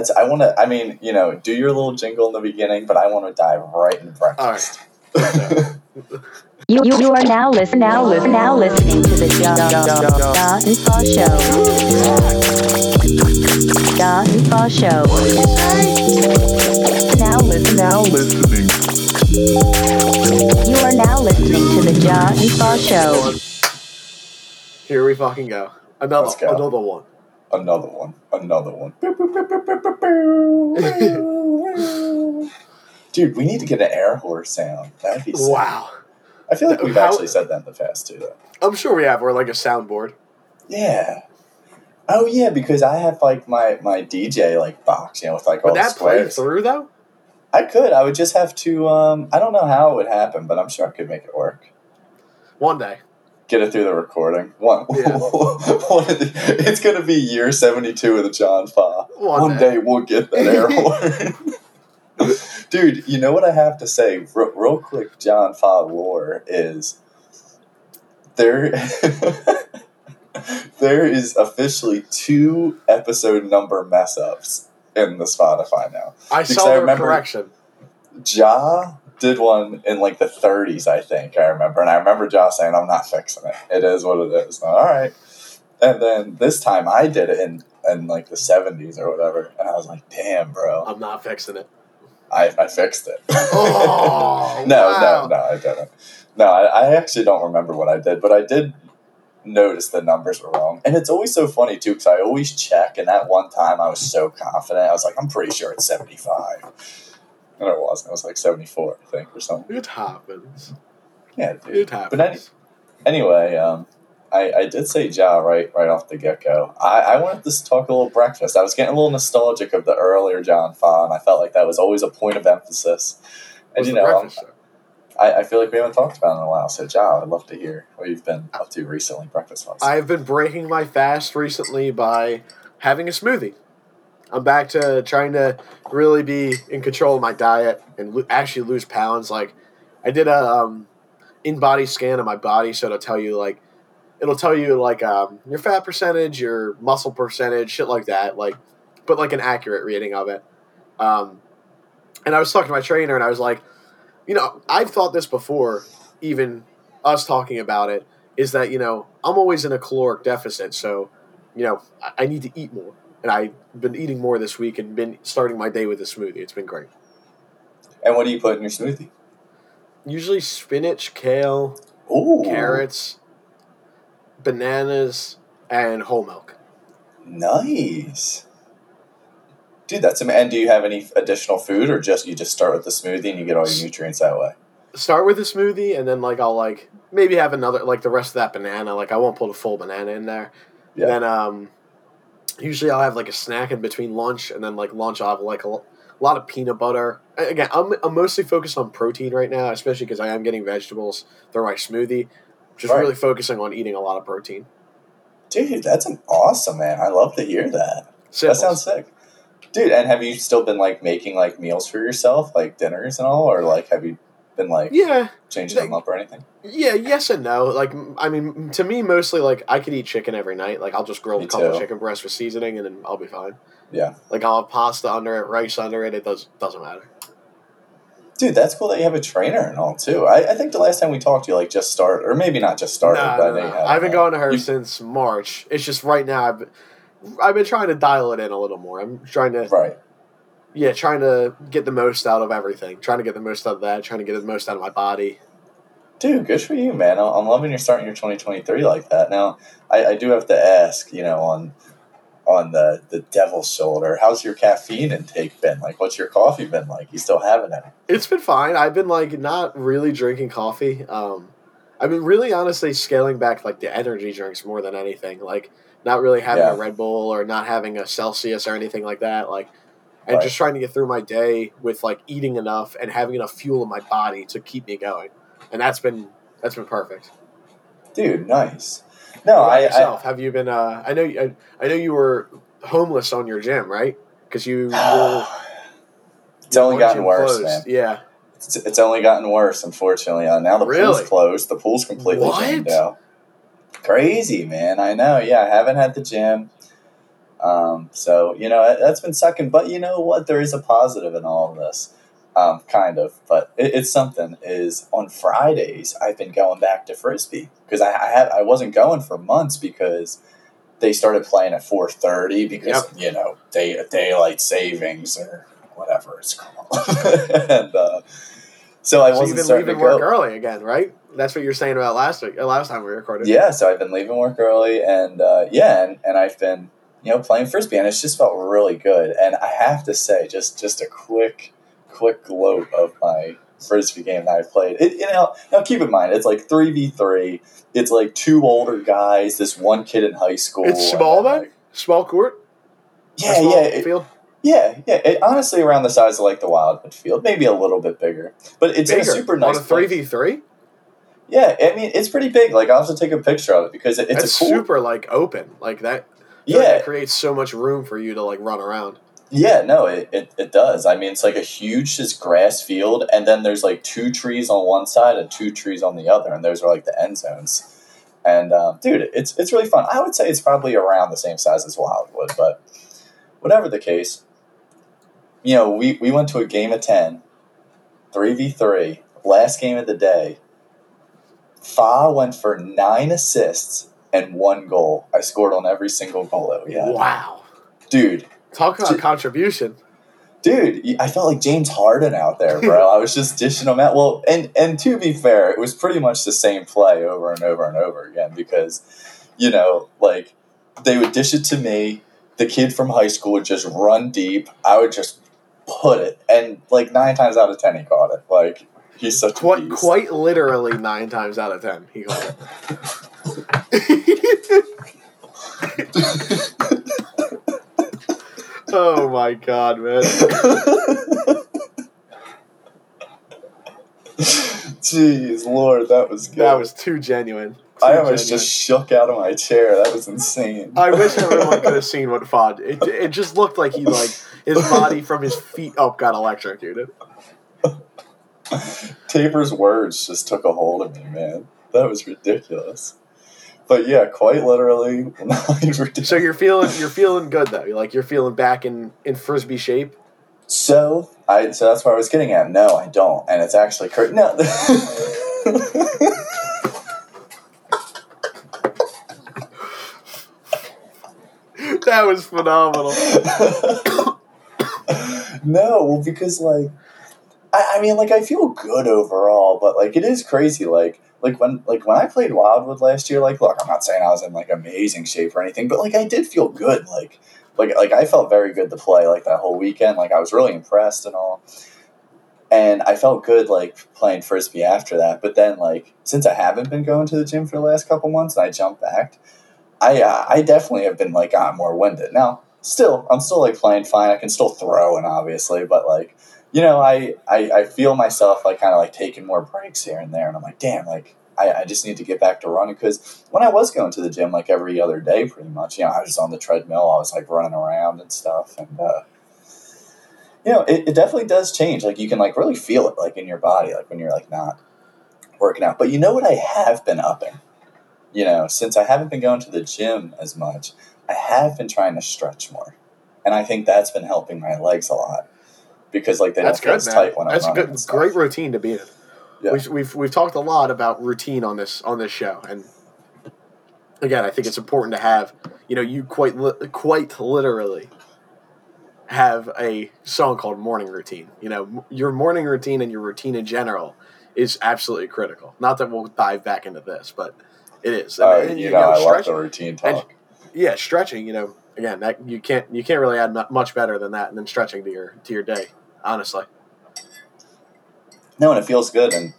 let's. I want to. I mean, you know, do your little jingle in the beginning, but I want to dive right into breakfast. You, you, you are now listening now listen now listening to the John John and Paul Show. John and Paul Show. Now listen Now listening. you are now listening to the John and Paul Show. Here we fucking go. Another go. another one. Another one. Another one. Dude, we need to get an air horse sound. That'd be sick. Wow. I feel like we've How- actually said that in the past too, though. I'm sure we have. We're like a soundboard. Yeah. Oh yeah, because I have like my my DJ like box, you know, with like all Would the that play through though? I could. I would just have to. Um, I don't know how it would happen, but I'm sure I could make it work. One day. Get it through the recording. One. Yeah. one of the, it's gonna be year seventy two of the John Fa. One One day. day we'll get that air horn. Dude, you know what I have to say, real, real quick? John Fa lore is there. there is officially two episode number mess ups in the Spotify now. I Because saw I the remember- correction. Ja did one in like the 30s, I think. I remember, and I remember Josh saying, "I'm not fixing it. It is what it is." All right. And then this time I did it in in like the 70s or whatever, and I was like, "Damn, bro, I'm not fixing it. I, I fixed it." Oh, no, wow. no, no, I didn't. No, I, I actually don't remember what I did, but I did notice the numbers were wrong. And it's always so funny too, because I always check. And that one time, I was so confident. I was like, "I'm pretty sure it's 75," and it wasn't. It was like 74, I think, or something. It happens. Yeah, dude. It happens. But any, anyway, um, I, I did say Ja right right off the get go. I, I wanted to talk a little breakfast. I was getting a little nostalgic of the earlier John Fa, and I felt like that was always a point of emphasis. And What's you know, um? I, I feel like we haven't talked about it in a while. So Ja, I'd love to hear what you've been up to recently, breakfast wise. I've been breaking my fast recently by having a smoothie. I'm back to trying to really be in control of my diet and lo- actually lose pounds. Like, I did a um, in-body scan of my body, so it'll tell you like, it'll tell you like um, your fat percentage, your muscle percentage, shit like that. Like, but like an accurate reading of it. Um, and I was talking to my trainer, and I was like, you know, I've thought this before, even us talking about it is that you know I'm always in a caloric deficit, so you know I, I need to eat more, and I've been eating more this week and been starting my day with a smoothie. It's been great. and what do you put in your smoothie? Usually spinach, kale, Ooh, carrots, bananas, and whole milk. Nice. Dude, that's am- and do you have any additional food, or just you just start with the smoothie and you get all your nutrients that way? Start with a smoothie, and then like I'll like maybe have another like the rest of that banana. Like I won't put a full banana in there. Yeah. Then um, usually I'll have like a snack in between lunch, and then like lunch I'll have like a, a lot of peanut butter. Again, I'm, I'm mostly focused on protein right now, especially because I am getting vegetables through my smoothie. Just Right. really focusing on eating a lot of protein. Dude, that's an awesome man. I love to hear that. Simple. That sounds sick. Dude, and have you still been like making like meals for yourself, like dinners and all, or like have you been like yeah, changing them up or anything? yeah, yes and no. Like, I mean, to me, mostly like I could eat chicken every night. Like, I'll just grill Me a couple chicken breasts with seasoning, and then I'll be fine. Yeah. Like, I'll have pasta under it, rice under it. It does doesn't matter. Dude, that's cool that you have a trainer and all too. I, I think the last time we talked, you like just started, or maybe not just started, Nah, but think nah. I haven't uh, gone to her You- since March. It's just right now. I've been, I've been trying to dial it in a little more. I'm trying to, Right. Yeah, trying to get the most out of everything. Trying to get the most out of that. Trying to get the most out of my body. Dude, good for you, man. I'm loving you're starting your 2023 like that. Now, I, I do have to ask, you know, on on the the devil's shoulder, how's your caffeine intake been? Like, what's your coffee been like? You still having it? It's been fine. I've been like not really drinking coffee. Um, I've been really honestly scaling back like the energy drinks more than anything. Like not really having Yeah. a Red Bull or not having a Celsius or anything like that. Like and Right. just trying to get through my day with like eating enough and having enough fuel in my body to keep me going. And that's been that's been perfect. Dude, nice. No, I, I yourself? have you been? Uh, I know. I, I know you were homeless on your gym, right? Because you. were, it's only gotten worse, closed. man. Yeah. It's, it's only gotten worse, unfortunately. Uh, now the Really? pool's closed. The pool's completely What? jammed out. Crazy, man. I know. Yeah, I haven't had the gym. Um, so you know that- that's been sucking, but you know what? There is a positive in all of this, um, kind of. But it, it's something. Is on Fridays I've been going back to frisbee because I, I had I wasn't going for months because they started playing at four thirty because you know day daylight savings or whatever it's called, and uh, so I So wasn't you've been leaving work early again, right? That's what you were saying about last week, uh, last time we recorded. Yeah, so I've been leaving work early, and uh, yeah, and, and I've been you know playing frisbee, and it's just felt really good. And I have to say, just just a quick quick gloat of my frisbee game that I've played. It, you know, now keep in mind, it's like three v three. It's like two older guys, this one kid in high school. It's small then, like- small court. Yeah, small yeah, it- field. yeah, yeah. It, honestly, around the size of like the Wildwood Field, maybe a little bit bigger, but it's in a super nice on a three v three. Yeah, I mean, it's pretty big. Like I'll have to take a picture of it because it, it's cool. super like open, like that. Feel like yeah, it creates so much room for you to like run around. Yeah, no, it, it, it does. I mean, it's like a huge just grass field, and then there's like two trees on one side and two trees on the other, and those are like the end zones. And um, dude, it's it's really fun. I would say it's probably around the same size as Wildwood, but whatever the case, you know, we, we went to a game of 10, 3v3, last game of the day. Fa went for nine assists and one goal. I scored on every single goal that we had. Wow, Dude, talk about J- contribution. dude i felt like james harden out there bro. I was just dishing them out. Well and and to be fair it was pretty much the same play over and over and over again because you know like they would dish it to me. The kid from high school would just run deep. I would just put it. And like nine times out of ten he caught it. Like he's such a Quite, quite literally nine times out of ten, he called it. oh my god, man! jeez lord that was good That was too genuine. Too i almost genuine. just shook out of my chair that was insane I wish everyone could have seen what Fod. It, it just looked like he like his body from his feet up got electrocuted. Taper's words just took a hold of me, man. That was ridiculous. But yeah, quite literally. So you're feeling you're feeling good though. You're like you're feeling back in in frisbee shape. So I so that's what I was getting at. No, I don't, and it's actually cur- no. That was phenomenal. no, well, because like, I, I mean, like, I feel good overall, but like, it is crazy. Like, like when like when I played Wildwood last year, like, look, I'm not saying I was in like amazing shape or anything, but like, I did feel good. Like, like, like I felt very good to play like that whole weekend. Like, I was really impressed and all. And I felt good like playing frisbee after that. But then like since I haven't been going to the gym for the last couple months, and I jumped back. I uh, I definitely have been like gotten more winded. Now, still, I'm still like playing fine. I can still throw, and obviously, but like you know, I I, I feel myself like kind of like taking more breaks here and there, and I'm like, damn, like. I, I just need to get back to running because when I was going to the gym like every other day, pretty much, you know, I was on the treadmill, I was like running around and stuff, and uh, you know, it, it definitely does change. Like you can like really feel it like in your body, like when you're like not working out. But you know what I have been upping? You know, since I haven't been going to the gym as much, I have been trying to stretch more. And I think that's been helping my legs a lot. Because like they That's don't good, tight when That's a I'm running good, great routine to be in. Yeah. We've, we've we've talked a lot about routine on this on this show, and again, I think it's important to have. You know, you quite li- quite literally have a song called "Morning Routine." You know, your morning routine and your routine in general is absolutely critical. Not that we'll dive back into this, but it is. Uh, And, you know, I love the routine and- talk. yeah, stretching. You know, again, that you can't you can't really add much better than that and then stretching to your to your day. Honestly, No, and it feels good. And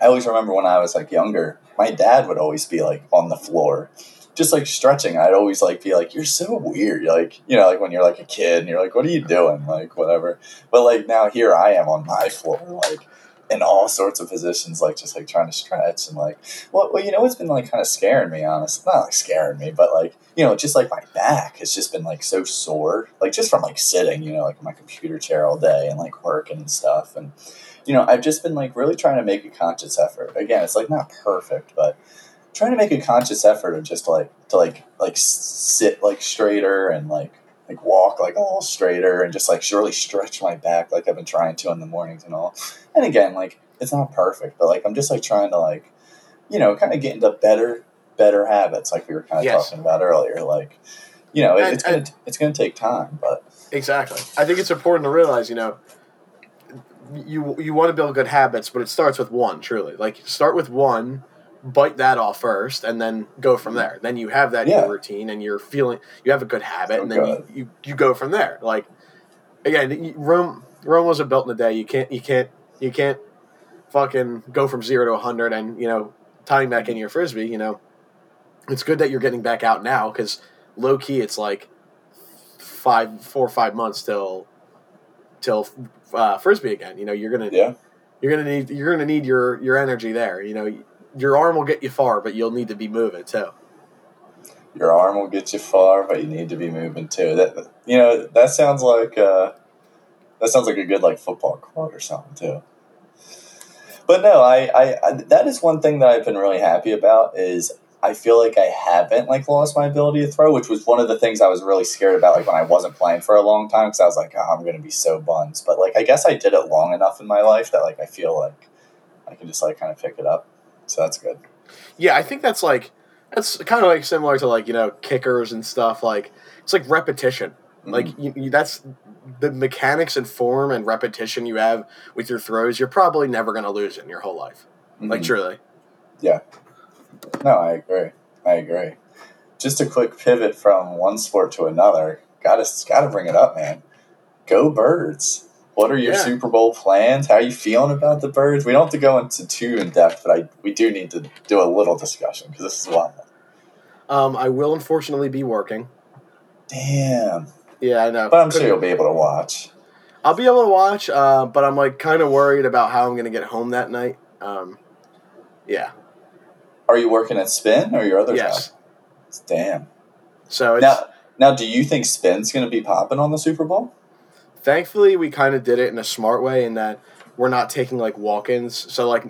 I always remember when I was like younger, my dad would always be like on the floor, just like stretching. I'd always like be like, "You're so weird." Like you know, like when you're like a kid and you're like, "What are you doing?" Like whatever. But like now here I am on my floor, like in all sorts of positions, like just like trying to stretch and like, well, well, you know, it's been like kind of scaring me, honestly, not like scaring me, but like you know, just like my back has just been like so sore, like just from like sitting, you know, like my computer chair all day and like working and stuff and you know, I've just been like really trying to make a conscious effort. Again, it's like not perfect, but trying to make a conscious effort of just like to like like sit like straighter and like like walk like a little straighter and just like surely stretch my back like I've been trying to in the mornings and all. And again, like it's not perfect, but like I'm just like trying to like you know kind of get into better better habits like we were kind of Yes. talking about earlier. Like you know, it, And- it's gonna and- it's gonna take time, but Exactly. I think it's important to realize, you know, you you want to build good habits, but it starts with one. Truly, like start with one, bite that off first, and then go from there. Then you have that Yeah. routine, and you're feeling you have a good habit, and then you, you you go from there. Like again, Rome Rome wasn't built in a day. You can't you can't you can't fucking go from zero to hundred, and you know tying back in your frisbee. You know, it's good that you're getting back out now because low key, it's like five, four or five months till till uh, frisbee again. You know, you're gonna yeah. you're gonna need you're gonna need your your energy there. You know, your arm will get you far, but you'll need to be moving too. Your arm will get you far, but you need to be moving too. That you know that sounds like uh, that sounds like a good like football quote or something too. But no, I, I, I that is one thing that I've been really happy about is I feel like I haven't like lost my ability to throw, which was one of the things I was really scared about like when I wasn't playing for a long time because I was like, oh, I'm gonna be so buns. But like I guess I did it long enough in my life that like I feel like I can just like kind of pick it up. So that's good. Yeah, I think that's like that's kind of like similar to like you know kickers and stuff. Like it's like repetition. Mhm. Like you, you, that's the mechanics and form and repetition you have with your throws. You're probably never gonna lose it in your whole life. Like Mhm. truly. Yeah. No, I agree. I agree. Just a quick pivot from one sport to another. Gotta gotta bring it up, man. Go birds. What are your Yeah. Super Bowl plans? How are you feeling about the birds? We don't have to go into too in depth, but I we do need to do a little discussion because this is wild. Um, I will unfortunately be working. Damn. Yeah, I know. But I'm sure you'll be able to watch. I'll be able to watch, uh, but I'm like kind of worried about how I'm gonna get home that night. Um, yeah. Are you working at Spin or your other Yes. job? Damn. So it's Now, now, do you think Spin's going to be popping on the Super Bowl? Thankfully we kind of did it in a smart way in that we're not taking like walk-ins. So like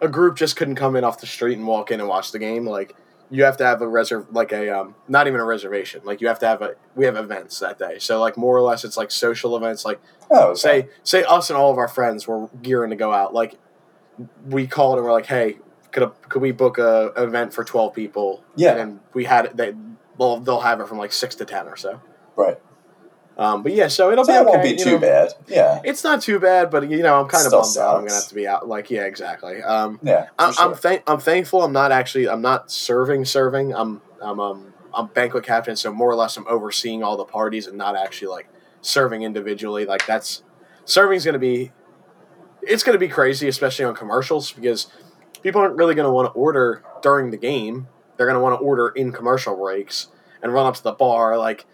a group just couldn't come in off the street and walk in and watch the game. Like you have to have a reserve, like a um, not even a reservation. Like you have to have a. We have events that day. So like more or less, it's like social events. Like Oh, okay. say say us and all of our friends were gearing to go out. Like we called and we're like, hey, could a, could we book a an event for twelve people? Yeah. and we had it. They they'll, they'll have it from like six to ten or so. right. Um, but yeah, so it'll So be it okay. won't be too know. bad. Yeah. It's not too bad, but you know, I'm kind of Still bummed out. I'm gonna have to be out. Like, yeah, exactly. Um, Yeah. I'm, sure. I'm, thank- I'm thankful. I'm not actually. I'm not serving. Serving. I'm. I'm. Um, I'm banquet captain, so more or less, I'm overseeing all the parties and not actually like serving individually. Like that's serving's gonna be. It's gonna be crazy, especially on commercials, because people aren't really gonna want to order during the game. They're gonna want to order in commercial breaks and run up to the bar. Like,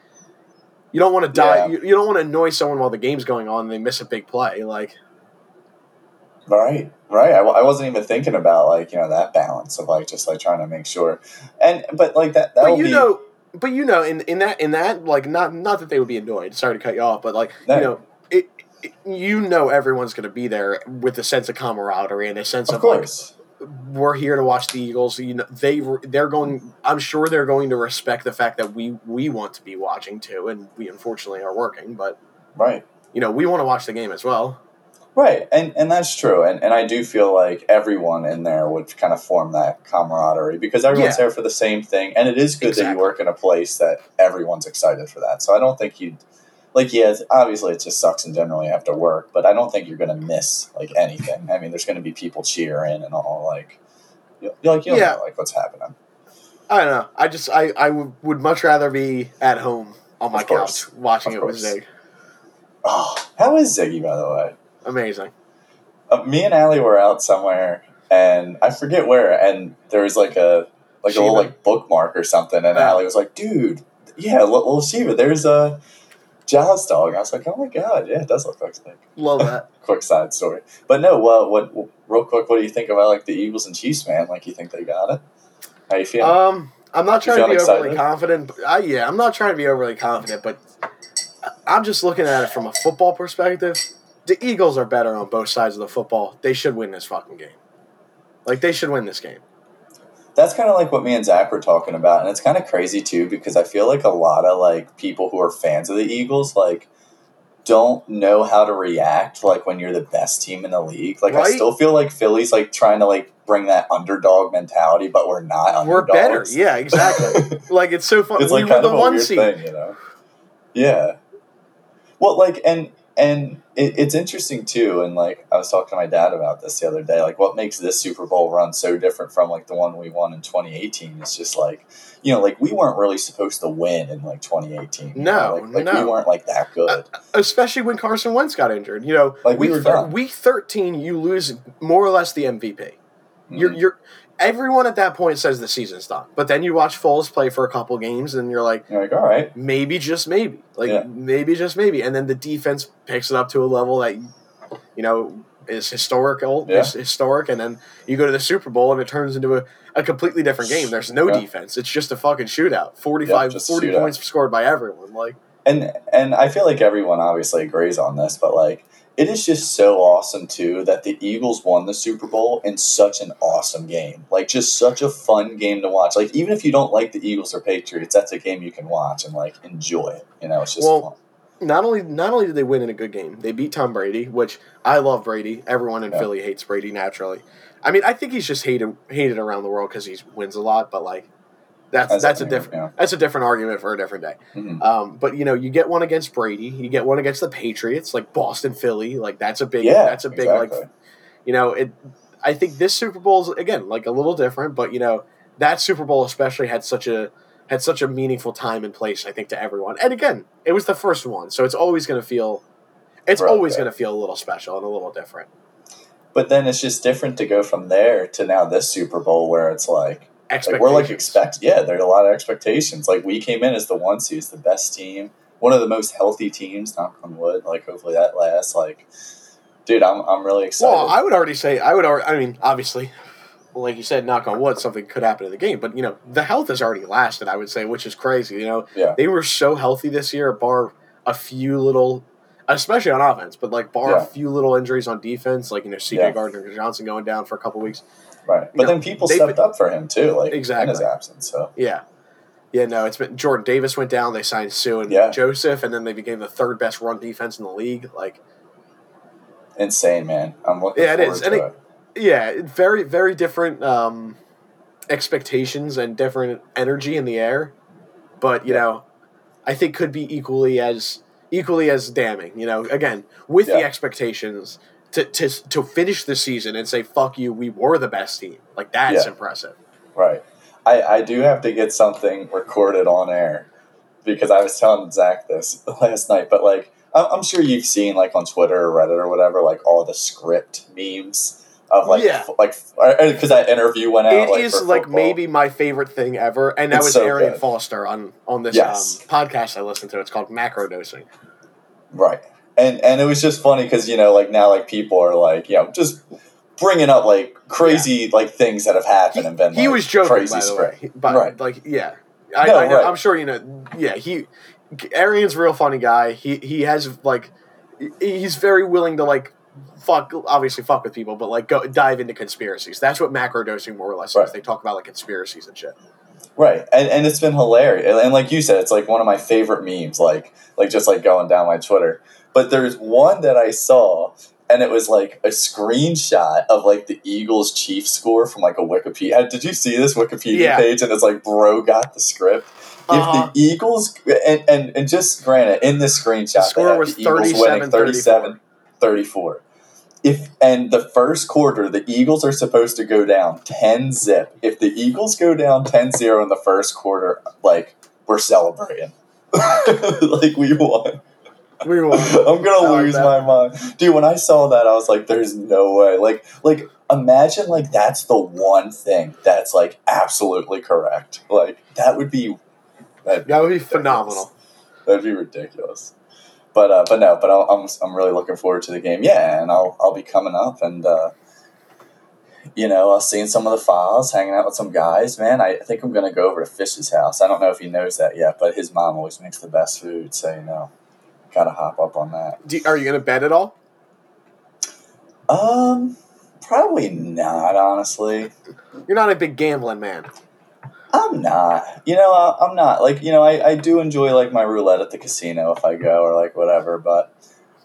you don't want to die. Yeah. You, you don't want to annoy someone while the game's going on and they miss a big play. Like, Right, right. I, w- I wasn't even thinking about like you know that balance of like just like trying to make sure, and but like that that but you be know, but you know, in, in that in that like not not that they would be annoyed. Sorry to cut you off, but like No. you know, it, it you know everyone's going to be there with a sense of camaraderie and a sense of, of course. like we're here to watch the Eagles. You know, they they're going. I'm sure they're going to respect the fact that we we want to be watching too, and we unfortunately are working, but Right, you know we want to watch the game as well. right, and and that's true, and and I do feel like everyone in there would kind of form that camaraderie because everyone's Yeah. there for the same thing, and it is good that you work in a place that everyone's excited for that. So I don't think you'd. Like yeah, obviously it just sucks and generally you have to work, but I don't think you're gonna miss like anything. I mean, there's gonna be people cheering and all like, you you- like you Yeah. know like what's happening. I don't know. I just I I would, would much rather be at home on my couch watching Of it with course. Zig. Oh, how is Ziggy by the way? Amazing. uh, me and Allie were out somewhere, and I forget where, and there was like a like a little like bookmark or something, and Oh. Allie was like, "Dude, yeah, li- little Shiva, there's a Jaws dog." I was like, "Oh my god, yeah, it does look like Snake." Love that. Quick side story, but no, what what real quick, what do you think about like the Eagles and Chiefs, man? Like, you think they got it? How you feeling? Um, I'm not trying to be overly confident. But I, yeah, I'm not trying to be overly confident, but I'm just looking at it from a football perspective. The Eagles are better on both sides of the football. They should win this fucking game. Like they should win this game. That's kind of like what me and Zach were talking about, and it's kind of crazy too because I feel like a lot of like people who are fans of the Eagles like don't know how to react like when you're the best team in the league. Like I still feel like Philly's like trying to like bring that underdog mentality, but we're not. We're better. underdogs. Yeah, exactly. like it's so fun. it's we like were the one seed. thing, you know. Yeah. Well, like, and and it, it's interesting too. And like, I was talking to my dad about this the other day. Like, what makes this Super Bowl run so different from like the one we won in 2018 is just like, you know, like we weren't really supposed to win in like 2018. you No, know? like, like we weren't like that good. especially when Carson Wentz got injured. You know, Like, we week, were week thirteen, you lose more or less the MVP. You're Mhm. you're everyone at that point says the season's done, but then you watch Foles play for a couple games, and you're like, You're like, all right, maybe just maybe, like Yeah. maybe just maybe, and then the defense picks it up to a level that you know is historical, Yeah. is historic, and then you go to the Super Bowl and it turns into a, a completely different game. There's no Yeah. defense; it's just a fucking shootout. 45, just 40 shootout. points scored by everyone. Like and and I feel like everyone obviously agrees on this, but like it is just so awesome too that the Eagles won the Super Bowl in such an awesome game. Like just such a fun game to watch. Like even if you don't like the Eagles or Patriots, that's a game you can watch and like enjoy it. You know, it's just Well, fun. not only not only did they win in a good game, they beat Tom Brady, which I love Brady. Everyone in Yeah. Philly hates Brady naturally. I mean, I think he's just hated hated around the world because he wins a lot. But like, that's that's a different yeah. that's a different argument for a different day. Mhm. Um, but you know, you get one against Brady, you get one against the Patriots, like Boston, Philly. Like that's a big Yeah, that's a big exactly. like you know it. I think this Super Bowl is again like a little different, but you know that Super Bowl especially had such a had such a meaningful time and place. I think to everyone, and again, it was the first one, so it's always going to feel it's always going to feel a little special and a little different. But then it's just different to go from there to now this Super Bowl where it's like like we're like expect yeah, there's a lot of expectations. Like we came in as the one seed, the best team, one of the most healthy teams, knock on wood. Like hopefully that lasts. Like dude, I'm I'm really excited. Well, I would already say I would. Already, I mean, obviously, like you said, knock on wood, something could happen in the game. But you know, the health has already lasted. I would say, which is crazy. You know, Yeah. they were so healthy this year, bar a few little, especially on offense, but like bar Yeah. a few little injuries on defense, like you know, C.J. Yeah. Gardner Johnson going down for a couple weeks. Right. But you then people stepped up for him too, like in Exactly. his absence. So Yeah. Yeah, no, it's been Jordan Davis went down. They signed Suh and Yeah. Joseph, and then they became the third best run defense in the league. Like, insane, man. I'm looking Yeah, it to And it. it- yeah, very, very different um, expectations and different energy in the air. But you Yeah. know, I think could be equally as equally as damning. You know, again with the expectations to, to to finish the season and say "fuck you," we were the best team. Like that's Yeah. impressive. Right. I, I do have to get something recorded on air because I was telling Zach this last night, but like I'm, I'm sure you've seen like on Twitter or Reddit or whatever, like all the script memes of like Yeah. f- like because that interview went out. It like, is like maybe my favorite thing ever, and that It's was so Arian good. Foster on on this Yes. um, podcast I listened to. It's called Macro Dosing. right, and and it was just funny because you know like now like people are like you know just bringing up like crazy like things that have happened He, and been he like, was joking, crazy by the way. But Right. like, yeah, I, No, I right. I'm sure you know. Yeah, he Arian's a real funny guy. He he has like he's very willing to like fuck obviously fuck with people, but like go dive into conspiracies. That's what macro dosing more or less Right. is. They talk about like conspiracies and shit. Right, and, and it's been hilarious, and, and like you said, it's like one of my favorite memes. Like like just like going down my Twitter. But there's one that I saw, and it was like a screenshot of like the Eagles Chief score from like a Wikipedia. Did you see this Wikipedia Yeah. page? And it's like, bro, got the script. Uh-huh. If the Eagles and, and and just granted, in this screenshot, The score they have was the Eagles 37, winning 37 34. If and the first quarter, the Eagles are supposed to go down 10 zip. If the Eagles go down 10-0 in the first quarter, like we're celebrating. like we won. We won. I'm gonna I lose my mind. Dude, when I saw that, I was like, there's no way. Like like imagine like that's the one thing that's like absolutely correct. Like that would be that'd That would be phenomenal. That'd be ridiculous. But uh, but no, but I'll, I'm I'm really looking forward to the game. Yeah, and I'll I'll be coming up and uh, you know I'll seeing some of the files, hanging out with some guys. Man, I think I'm gonna go over to Fish's house. I don't know if he knows that yet, but his mom always makes the best food, so you know, gotta hop up on that. Do, are you gonna bet at all? Um, Probably not, honestly. You're not a big gambling man. I'm not. You know, I- I'm not. Like, you know, I, I do enjoy like my roulette at the casino if I go or like whatever, but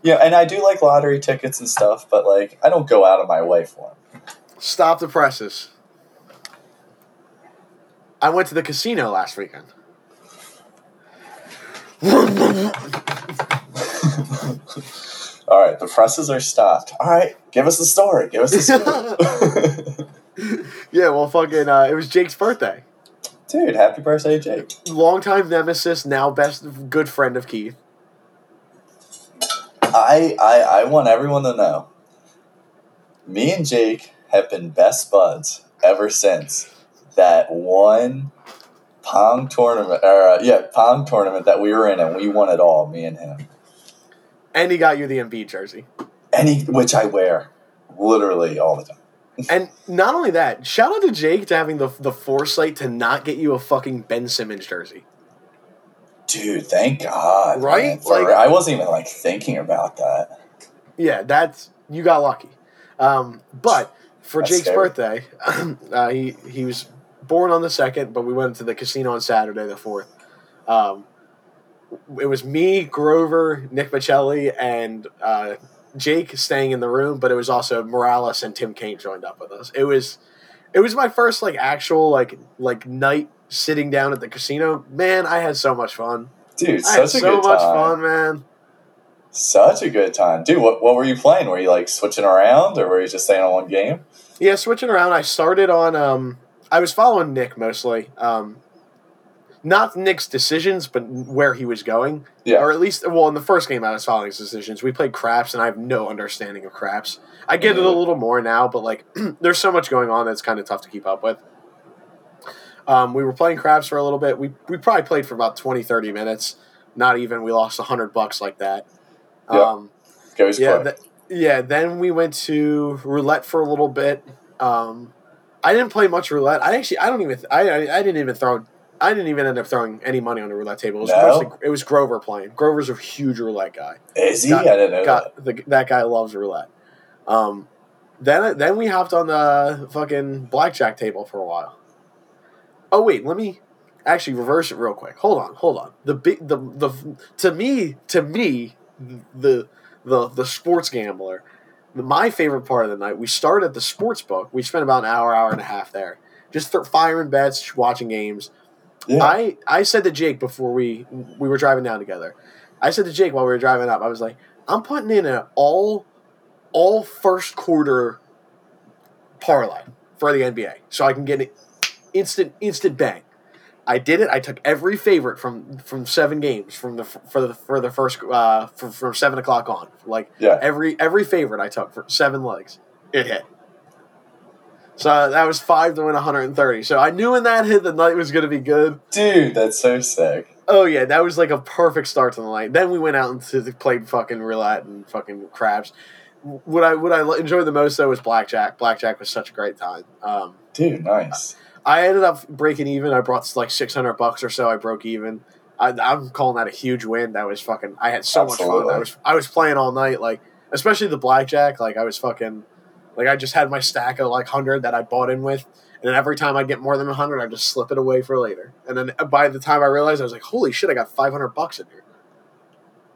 yeah, and I do like lottery tickets and stuff, but like I don't go out of my way for them. Stop the presses. I went to the casino last weekend. All right, the presses are stopped. All right, give us the story. Give us the story. Yeah, well, fucking, uh, it was Jake's birthday. Dude, happy birthday, Jake. Longtime nemesis, now best good friend of Keith. I, I I want everyone to know. Me and Jake have been best buds ever since that one Pong tournament, or uh, yeah, Pong tournament that we were in, and we won it all. Me and him, And he got you the Embiid jersey. any which I wear literally all the time. And not only that, shout out to Jake to having the, the foresight to not get you a fucking Ben Simmons jersey. Dude, thank God. Right? man. Like- I wasn't even like thinking about that. Yeah, that's you got lucky. Um, but for That's Jake's scary. birthday, uh, he he was born on the second, but we went to the casino on Saturday the fourth. Um, it was me, Grover, Nick Michelli, and uh, Jake staying in the room, but it was also Morales and Tim Kaine joined up with us. It was it was my first like actual like like night sitting down at the casino. Man, I had so much fun. Dude, I had such a so good much time. fun, man. Such a good time. Dude, what, what were you playing? Were you like switching around or were you just staying on one game? Yeah, switching around. I started on. Um, I was following Nick mostly. Um, not Nick's decisions, but where he was going, Yeah. or at least, well, in the first game I was following his decisions. We played craps, and I have no understanding of craps. I get it a Mhm. little more now, but like, there's so much going on that's kind of tough to keep up with. Um, we were playing craps for a little bit. We we probably played for about 20, 30 minutes. Not even. We lost hundred bucks like that. Yeah. Um, Goes yeah, th- yeah. Then we went to roulette for a little bit. Um, I didn't play much roulette. I actually, I don't even, I, I, I didn't even throw, I didn't even end up throwing any money on the roulette table. It was, No? mostly, it was Grover playing. Grover's a huge roulette guy. Is he? got- I didn't know that. The, that guy loves roulette. Um, then then we hopped on the fucking blackjack table for a while. Oh wait, let me actually reverse it real quick. Hold on, hold on. The big the the to me to me the the the sports gambler. My favorite part of the night. We started at the sports book. We spent about an hour, hour and a half there, just th- firing bets, watching games. Yeah. I I said to Jake before we we were driving down together. I said to Jake while we were driving up, I was like, I'm putting in an all all first quarter parlay for the NBA, so I can get an instant instant bang. I did it. I took every favorite from from seven games from the for the for the first uh from, from seven o'clock on. Like Yeah. every every favorite I took for seven legs, it hit. So that was five to win 130. So I knew when that hit, the night was going to be good. Dude, that's so sick. Oh yeah, that was like a perfect start to the night. Then we went out and played fucking roulette and fucking craps. What I what I enjoyed the most though was blackjack. Blackjack was such a great time. Um, Dude, nice. I ended up breaking even. I brought like six hundred bucks or so. I broke even. I, I'm calling that a huge win. That was fucking. I had so much fun. I was I was playing all night, like especially the blackjack. Like I was fucking, like I just had my stack of like hundred that I bought in with, and then every time I get more than hundred, I just slip it away for later. And then uh, by the time I realized, I was like, holy shit, I got five hundred bucks in here.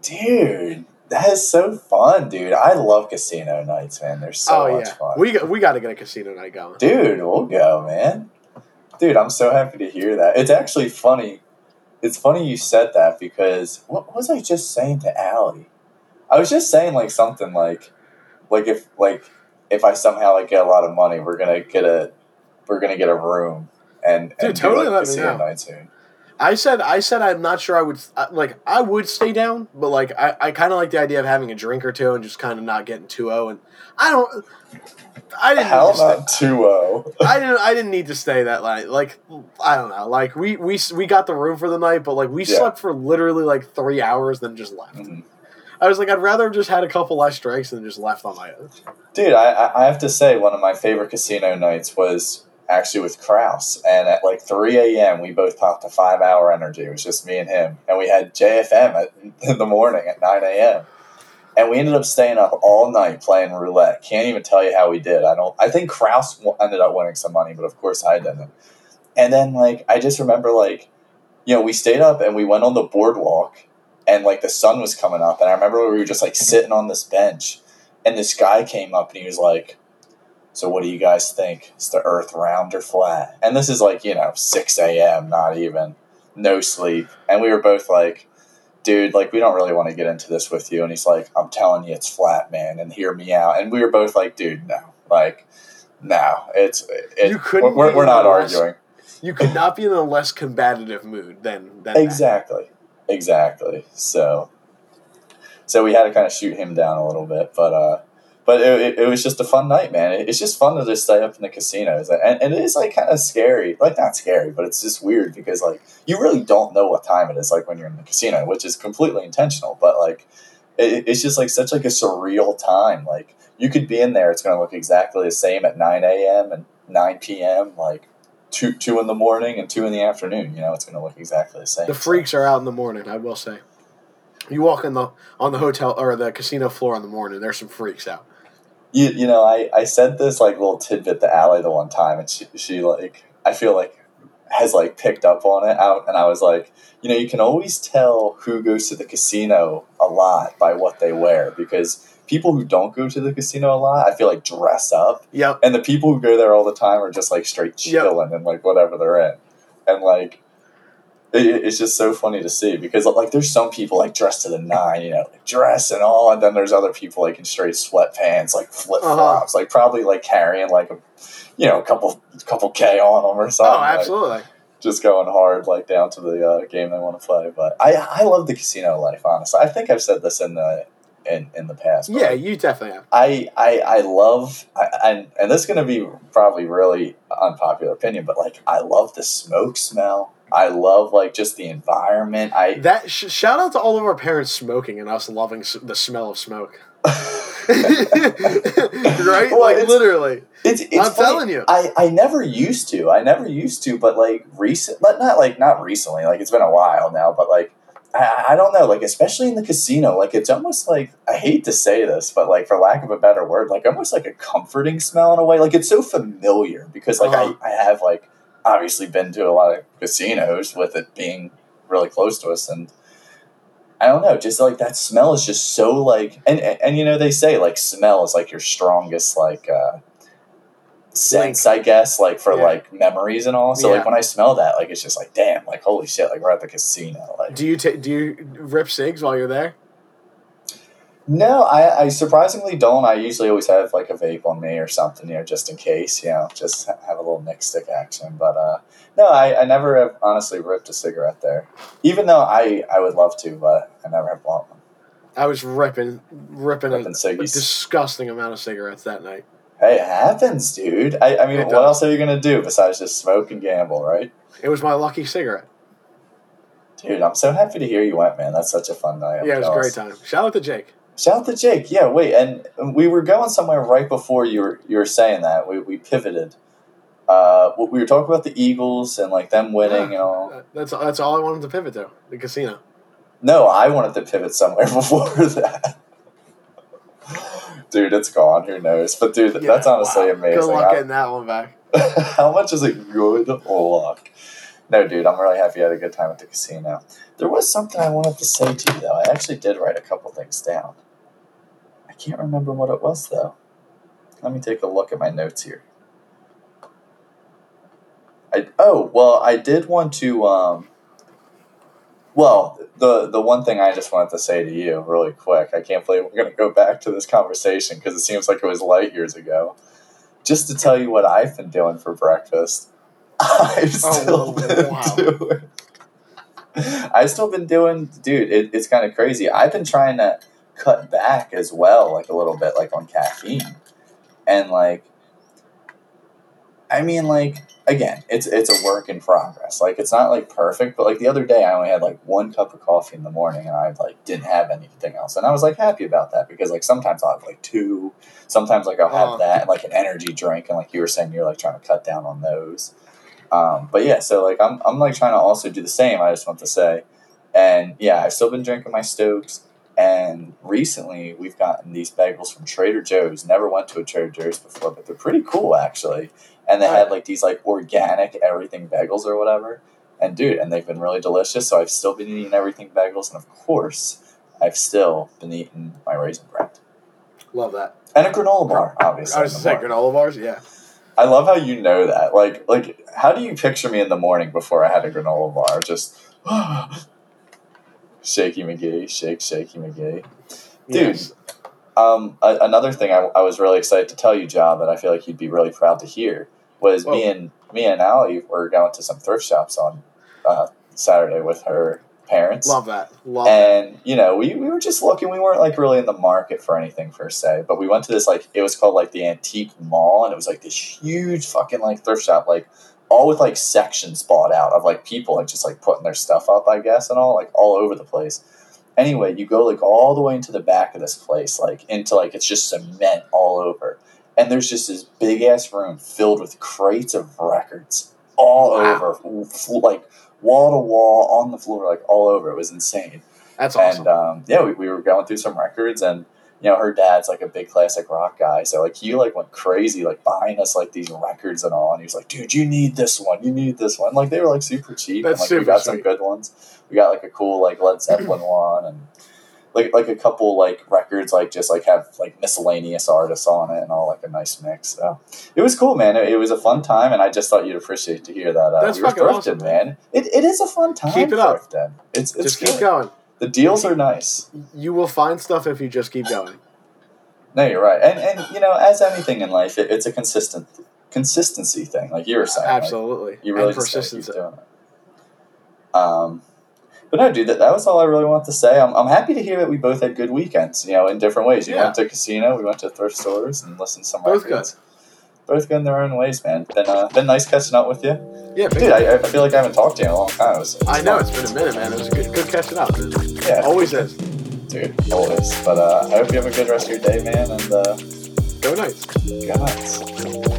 Dude, that is so fun, dude. I love casino nights, man. They're so oh much yeah, fun. we got we got to get a casino night going. Dude, we'll go, man. Dude, I'm so happy to hear that. It's actually funny. It's funny you said that because what was I just saying to Allie? I was just saying like something like, like if like if I somehow like get a lot of money, we're gonna get a we're gonna get a room and, Dude, and do, totally like, let me know. night soon. I said I said I'm not sure I would like I would stay down, but like I, I kind of like the idea of having a drink or two and just kind of not getting too o. And I don't. I didn't. Hell not stay, two oh. I didn't. I didn't need to stay that night. Like I don't know. Like we we we got the room for the night, but like we Yeah. slept for literally like three hours, then just left. Mhm. I was like, I'd rather have just had a couple less drinks than just left on my own. Dude, I- I, I have to say, one of my favorite casino nights was actually with Kraus. And at like 3 a.m., we both popped a five hour energy. It was just me and him. And we had JFM at, in the morning at 9 a.m. and we ended up staying up all night playing roulette. Can't even tell you how we did. I don't. I think Kraus ended up winning some money, but of course I didn't. And then like I just remember like, you know, we stayed up and we went on the boardwalk, and like the sun was coming up, and I remember we were just like sitting on this bench, and this guy came up and he was like. So what do you guys think? Is the Earth round or flat? And this is like you know six a.m. Not even, no sleep, and we were both like, dude, like we don't really want to get into this with you. And he's like, I'm telling you, it's flat, man, and hear me out. And we were both like, dude, no, like, no, it's it, You couldn't We're, be we're not less- arguing. You could not be in a less combative mood than, than that. Exactly. So, so we had to kind of shoot him down a little bit, but uh, but it, it, it was just a fun night, man. It- It's just fun to just stay up in the casinos, and, and it is like kind of scary, like not scary, but it's just weird because like you really don't know what time it is, like when you're in the casino, which is completely intentional, but like it, it's just like such like a surreal time. Like you could be in there, it's going to look exactly the same at nine a.m. and nine p.m. Like two two in the morning and two in the afternoon. You know, it's going to look exactly the same. The So- freaks are out in the morning, I will say. You walk in the on the hotel or the casino floor in the morning, there's some freaks out. you, you know, I, I said this like little tidbit to Allie the one time, and she, she like, I feel like has like picked up on it out, and I was like, you know, you can always tell who goes to the casino a lot by what they wear because people who don't go to the casino a lot, I feel like dress up, Yep. and the people who go there all the time are just like straight Yep. chilling and like whatever they're in, and like. It, it's just so funny to see because like there's some people like dressed to the nine, you know, like, dress and all, and then there's other people like in straight sweatpants, like flip flops, like probably like carrying like a, you know, a couple couple k on them or something. Oh, like, absolutely. just going hard like down to the uh, game they want to play. But I I love the casino life. Honestly, I think I've said this in the in in the past. Yeah, you definitely have. I, I I love I, and and this is gonna be probably really unpopular opinion, but like I love the smoke smell. I love like just the environment. I That sh- shout out to all of our parents smoking and us loving s- the smell of smoke. right? Well, like it's- literally. It's, it's I'm funny. telling you. I, I never used to. I never used to, but like recent, but not like not recently. Like it's been a while now, but like I, I don't know. Like especially in the casino, like it's almost like I hate to say this, but like for lack of a better word, like almost like a comforting smell in a way. Like it's so familiar because like Uh-huh. I, I have like obviously been to a lot of casinos with it being really close to us and. I don't know, just like that smell is just so like, and, and and, you know they say like smell is like your strongest like uh, sense, I guess, like for Yeah. like memories and all. So Yeah. like when I smell that, like it's just like damn, like holy shit, like we're at the casino. Like Do you ta- do you rip cigs while you're there? no, I, I surprisingly don't. I usually always have like a vape on me or something, you know, just in case, you know, just have a little nick stick action. But uh, no, I, I never have honestly ripped a cigarette there, even though I I would love to, but I never have bought one. I was ripping ripping a, Ripping a ciggies. disgusting amount of cigarettes that night. Hey, it happens, dude. I, I mean, It what does. else are you gonna do besides just smoke and gamble, right? It was my lucky cigarette. Dude, I'm so happy to hear you went, man. That's such a fun night. I'm yeah, it was a great time. Shout out to Jake. Shout out to Jake. Yeah, wait, and we were going somewhere right before you were you were saying that. We, we pivoted. Uh, we were talking about the Eagles and like them winning and all. That's that's all I wanted to pivot to the casino. No, I wanted to pivot somewhere before that. Dude, it's gone. Who knows? But dude, Yeah, that's honestly wow. amazing. Good luck How- getting that one back. How much is it good luck? No, dude, I'm really happy you had a good time at the casino. There was something I wanted to say to you, though. I actually did write a couple things down. I can't remember what it was, though. Let me take a look at my notes here. I oh well, I did want to. Um, well, the the one thing I just wanted to say to you, really quick. I can't believe we're going to go back to this conversation because it seems like it was light years ago. Just to tell you what I've been doing for breakfast. I've Oh, still been wow. doing. I've still been doing, dude. It, it's kind of crazy. I've been trying to cut back as well, like a little bit, like on caffeine, and like, I mean, like again, it's it's a work in progress. Like it's not like perfect, but like the other day, I only had like one cup of coffee in the morning, and I like didn't have anything else, and I was like happy about that because like sometimes I'll have like two, sometimes like I'll have Oh. that and like an energy drink, and like you were saying, you're like trying to cut down on those. Um, but yeah, so like I'm I'm like trying to also do the same. I just want to say, and yeah, I've still been drinking my Stokes, And recently, we've gotten these bagels from Trader Joe's. Never went to a Trader Joe's before, but they're pretty cool actually. And they had like these like organic everything bagels or whatever. And dude, and they've been really delicious. So I've still been eating everything bagels, and of course, I've still been eating my raisin bread Love that. and a granola bar. Obviously, I was in to the say morning. granola bars. Yeah. I love how you know that. Like, like, how do you picture me in the morning before I had a granola bar? Just shaky McGee, shake, shaky McGee. Dude, Yes. Um, a, another thing I, I was really excited to tell you, John, that I feel like you'd be really proud to hear was me and me and Allie were going to some thrift shops on uh, Saturday with her parents. Love that. Love that. And you know, we, we were just looking. We weren't like really in the market for anything per se, but we went to this like it was called like the Antique Mall, and it was like this huge fucking like thrift shop, like all with like sections bought out of like people like just like putting their stuff up, I guess, and all like all over the place. Anyway, you go like all the way into the back of this place, like into like it's just cement all over, and there's just this big ass room filled with crates of records all Wow. over, like wall to wall on the floor, like all over. It was insane. That's awesome. And um, yeah, we, we were going through some records, and you know, her dad's like a big classic rock guy, so like he like went crazy, like buying us like these records and all. And he was like, "Dude, you need this one. You need this one." Like they were like super cheap. That's and, like we super got some good ones. We got like a cool like Led Zeppelin one, and like like a couple like records like just like have like miscellaneous artists on it and all like a nice mix. So it was cool, man. It, it was a fun time, and I just thought you'd appreciate to hear that. Uh, That's we fucking thrifting, awesome, man. It, it is a fun time. Keep it up. thrifting. It's it's just good. keep going. The deals are nice. You will find stuff if you just keep going. No, you're right, and and you know, as anything in life, it, it's a consistent consistency thing. Like you were saying, like, Absolutely. you really and just keep doing it. Um, but no, dude, that, that was all I really want to say. I'm, I'm happy to hear that we both had good weekends. You know, in different ways. You Yeah. went to casino, we went to thrift stores, and listened to some Both records. Both good in their own ways, man. Been uh, been nice catching up with you, Yeah, dude. I, I feel like I haven't talked to you in a long time. It was, it was I know fun. it's been a minute, man. It was good, good catching up. yeah, Always is. dude, always. But uh, I hope you have a good rest of your day, man, and uh, Go nights. God.